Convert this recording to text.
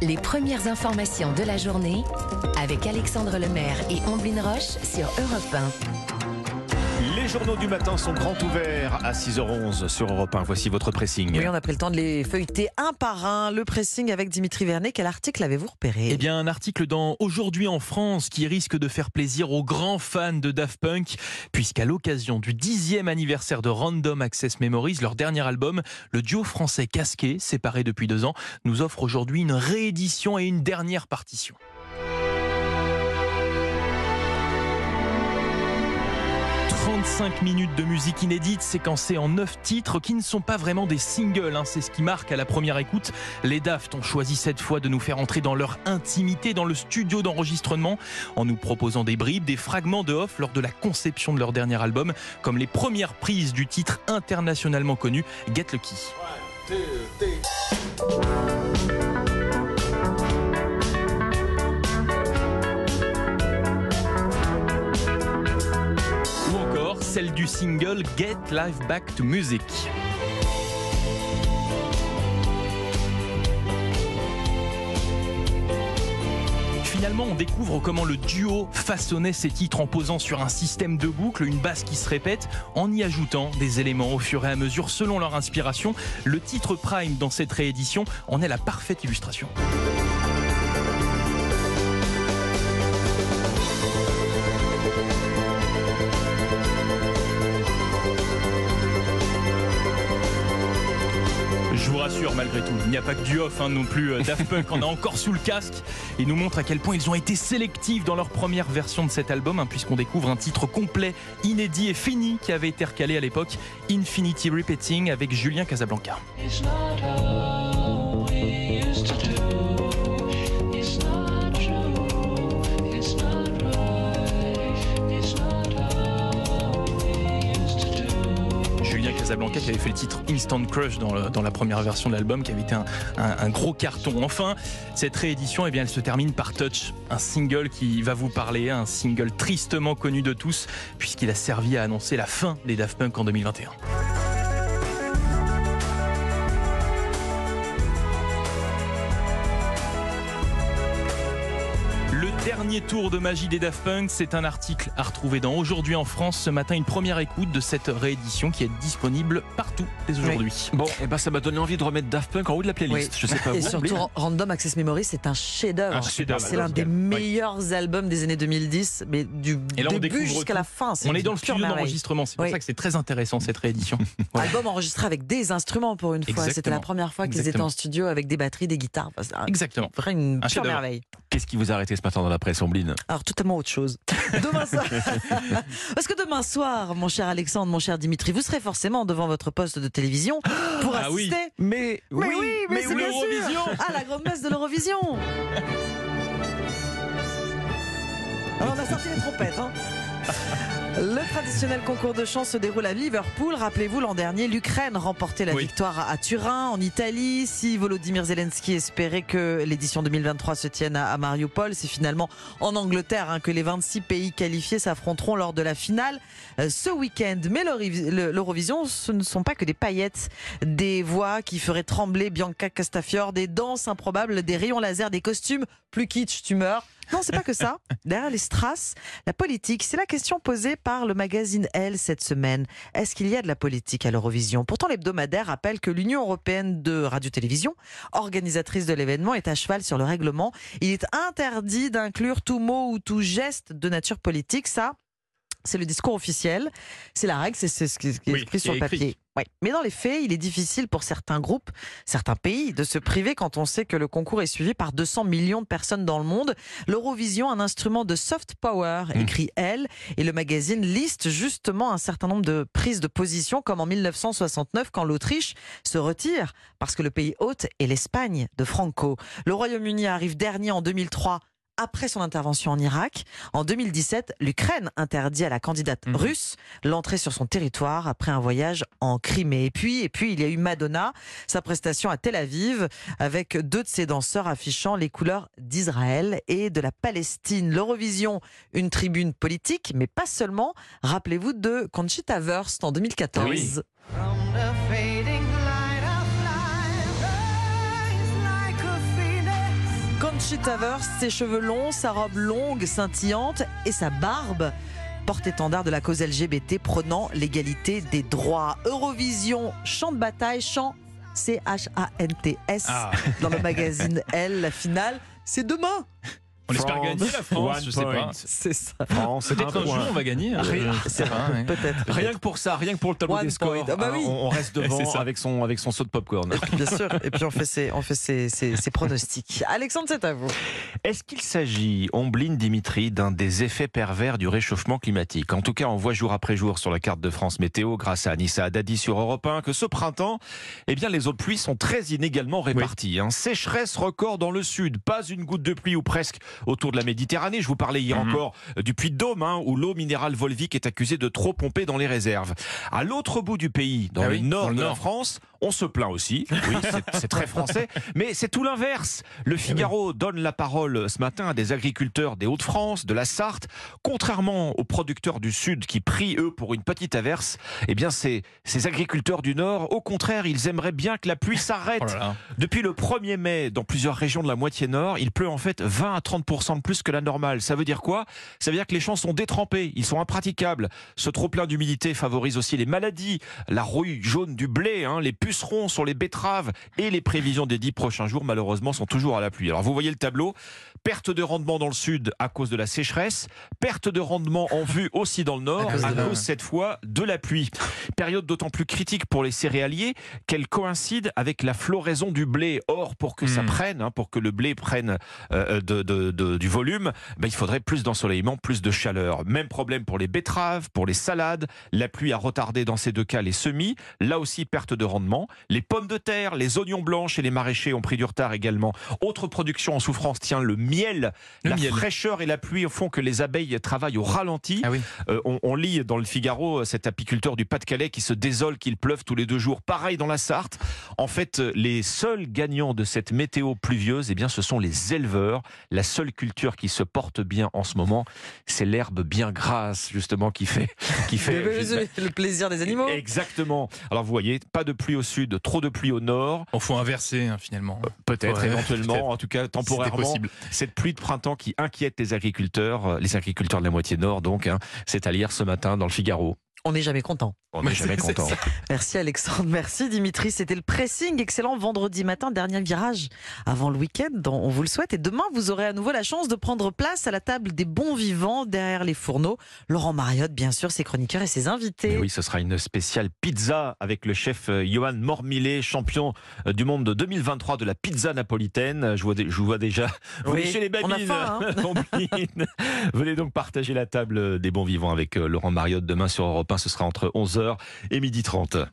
Les premières informations de la journée avec Alexandre Lemaire et Amblin Roche sur Europe 1. Les journaux du matin sont grands ouverts à 6h11 sur Europe 1. Voici votre pressing. Oui, on a pris le temps de les feuilleter un par un. Le pressing avec Dimitri Vernet. Quel article avez-vous repéré? Eh bien, un article dans Aujourd'hui en France qui risque de faire plaisir aux grands fans de Daft Punk, puisqu'à l'occasion du dixième anniversaire de Random Access Memories, leur dernier album, le duo français Casqué, séparé depuis deux ans, nous offre aujourd'hui une réédition et une dernière partition. 35 minutes de musique inédite séquencée en 9 titres qui ne sont pas vraiment des singles. Hein. C'est ce qui marque à la première écoute. Les Daft ont choisi cette fois de nous faire entrer dans leur intimité, dans le studio d'enregistrement, en nous proposant des bribes, des fragments de off lors de la conception de leur dernier album, comme les premières prises du titre internationalement connu Get Lucky. Celle du single Get Life Back to Music. Finalement, on découvre comment le duo façonnait ses titres en posant sur un système de boucles, une basse qui se répète, en y ajoutant des éléments au fur et à mesure selon leur inspiration. Le titre Prime dans cette réédition en est la parfaite illustration. Malgré tout, il n'y a pas que du off hein, non plus. Euh, Daft Punk en a encore sous le casque et nous montre à quel point ils ont été sélectifs dans leur première version de cet album, hein, puisqu'on découvre un titre complet, inédit et fini qui avait été recalé à l'époque, Infinity Repeating avec Julien Casablanca. Casablanca qui avait fait le titre Instant Crush dans, la première version de l'album, qui avait été un, gros carton. Enfin, cette réédition, eh bien, elle se termine par Touch, un single qui va vous parler, un single tristement connu de tous, puisqu'il a servi à annoncer la fin des Daft Punk en 2021. Dernier tour de magie des Daft Punk, c'est un article à retrouver dans Aujourd'hui en France. Ce matin, une première écoute de cette réédition qui est disponible partout dès aujourd'hui. Bon, et eh ben ça m'a donné envie de remettre Daft Punk en haut de la playlist. Je sais pas. Et surtout, Random Access Memory, c'est un chef-d'œuvre. C'est l'un des meilleurs albums des années 2010, mais du début jusqu'à la fin. On est dans le studio d'enregistrement, c'est pour ça que c'est très intéressant cette réédition. Album enregistré avec des instruments pour une fois. C'était la première fois qu'ils étaient en studio avec des batteries, des guitares. Exactement. Vraiment une pure merveille. Qu'est-ce qui vous a arrêté ce matin dans la presse, Alors, totalement autre chose. Demain soir. Parce que demain soir, mon cher Alexandre, mon cher Dimitri, vous serez forcément devant votre poste de télévision pour ah assister. Oui. Mais, oui, mais, oui, mais, mais l'Eurovision Ah, la grande messe de l'Eurovision Alors, on a sorti les trompettes, hein le traditionnel concours de chant se déroule à Liverpool. Rappelez-vous, l'an dernier, l'Ukraine remportait la victoire à Turin, en Italie. Si Volodymyr Zelensky espérait que l'édition 2023 se tienne à Mariupol, c'est finalement en Angleterre hein, que les 26 pays qualifiés s'affronteront lors de la finale euh, ce week-end. Mais l'Eurovision, ce ne sont pas que des paillettes, des voix qui feraient trembler Bianca Castafiore, des danses improbables, des rayons laser, des costumes plus kitsch, tu meurs. Non, c'est pas que ça. Derrière les strass, la politique, c'est la question posée par le magazine Elle cette semaine. Est-ce qu'il y a de la politique à l'Eurovision? Pourtant, l'hebdomadaire rappelle que l'Union européenne de radio-télévision, organisatrice de l'événement, est à cheval sur le règlement. Il est interdit d'inclure tout mot ou tout geste de nature politique. Ça, c'est le discours officiel, c'est la règle, c'est ce qui est écrit sur le papier. Mais dans les faits, il est difficile pour certains groupes, certains pays, de se priver quand on sait que le concours est suivi par 200 millions de personnes dans le monde. L'Eurovision, un instrument de soft power, mmh. écrit elle, et le magazine liste justement un certain nombre de prises de position, comme en 1969 quand l'Autriche se retire parce que le pays hôte est l'Espagne de Franco. Le Royaume-Uni arrive dernier en 2003 après son intervention en Irak. En 2017, l'Ukraine interdit à la candidate mhm. russe l'entrée sur son territoire après un voyage en Crimée. Et puis, et puis, il y a eu Madonna, sa prestation à Tel Aviv, avec deux de ses danseurs affichant les couleurs d'Israël et de la Palestine. L'Eurovision, une tribune politique, mais pas seulement. Rappelez-vous de Conchita Wurst en 2014. Conchita Towers, ses cheveux longs, sa robe longue, scintillante et sa barbe porte-étendard de la cause LGBT prônant l'égalité des droits. Eurovision, chant de bataille, chant C-H-A-N-T-S Ah. dans le magazine Elle, la finale. C'est demain On espère gagner la France, je sais pas. C'est ça. France, Peut-être un qu'un jour on va gagner. hein. Rien. Pas. ouais. Peut-être. Rien que pour ça, rien que pour le tableau One des scores. Ah bah hein, oui. on, on reste devant avec son, avec son saut de popcorn. Bien sûr. Et puis on fait ses, on fait ses, ses- ses pronostics. Alexandre, c'est à vous. Est-ce qu'il s'agit, Ombline Dimitri, d'un des effets pervers du réchauffement climatique? En tout cas, on voit jour après jour sur la carte de France météo, grâce à Anissa Haddadi sur Europe 1, que ce printemps, eh bien, les eaux de pluie sont très inégalement réparties. hein. Sécheresse record dans le sud, pas une goutte de pluie ou presque autour de la Méditerranée. Je vous parlais hier Mhm. encore euh, du puits de Dôme, hein, où l'eau minérale volvique est accusée de trop pomper dans les réserves. À l'autre bout du pays, dans Ah le oui, nord dans le de la. France, on se plaint aussi. Oui, c'est- très français. Mais c'est tout l'inverse. Le Figaro donne la parole ce matin à des agriculteurs des Hauts-de-France, de la Sarthe. Contrairement aux producteurs du Sud qui prient, eux, pour une petite averse, eh bien, ces, ces agriculteurs du Nord, au contraire, ils aimeraient bien que la pluie s'arrête. Oh là. Depuis le 1er mai, dans plusieurs régions de la moitié nord, il pleut en fait 20 à 30% de plus que la normale. Ça veut dire quoi? Ça veut dire que les champs sont détrempés, ils sont impraticables. Ce trop-plein d'humidité favorise aussi les maladies, la rouille jaune du blé, hein, les pucerons sur les betteraves et les prévisions des dix prochains jours, malheureusement, sont toujours à la pluie. Alors vous voyez le tableau, perte de rendement dans le sud à cause de la sécheresse, perte de rendement en vue aussi dans le nord À cause à cette fois de la pluie. Période d'autant plus critique pour les céréaliers qu'elle coïncide avec la floraison du blé. Or, pour que ça Hmm. prenne, hein, pour que le blé prenne euh, de- de- de- du volume, ben, il faudrait plus d'ensoleillement, plus de chaleur. Même problème pour les betteraves, pour les salades. La pluie a retardé dans ces deux cas les semis. Là aussi, perte de rendement. Les pommes de terre, les oignons blancs et les maraîchers ont pris du retard également. Autre production en souffrance, tiens, le miel. Le la miel. fraîcheur et la pluie font que les abeilles travaillent au ralenti. Ah oui. Euh, on, on lit dans le Figaro euh, cet apiculteur du Pas-de-Calais qui se désole qu'il pleuve tous les deux jours. Pareil dans la Sarthe. En fait, euh, les seuls gagnants de cette météo pluvieuse, eh bien, ce sont les éleveurs. La seule culture qui se porte bien en ce moment, c'est l'herbe bien grasse, justement, qui fait, qui fait. Le plaisir des animaux. Exactement. Alors vous voyez, pas de pluie au sud, trop de pluie au nord. On faut inverser hein, finalement. Peut-être, Ouais, éventuellement, peut-être. en tout cas temporairement. possible. Cette pluie de printemps qui inquiète les agriculteurs, euh, les agriculteurs de la moitié nord, donc, hein, c'est à lire ce matin dans le Figaro. On n'est jamais content. On n'est jamais content. Merci Alexandre, merci Dimitri. C'était le pressing excellent vendredi matin, dernier virage avant le week-end. On vous le souhaite. Et demain, vous aurez à nouveau la chance de prendre place à la table des bons vivants derrière les fourneaux. Laurent Mariotte, bien sûr, ses chroniqueurs et ses invités. Mais oui, ce sera une spéciale pizza avec le chef euh, Johan Mormillet, champion euh, du monde de 2023 de la pizza napolitaine. Je vois, je vous vois déjà. Vous Oui, les on a babines. faim, hein. Venez donc partager la table des bons vivants avec euh, Laurent Mariotte demain sur Europe 1. Ce sera entre 11h et 12h30.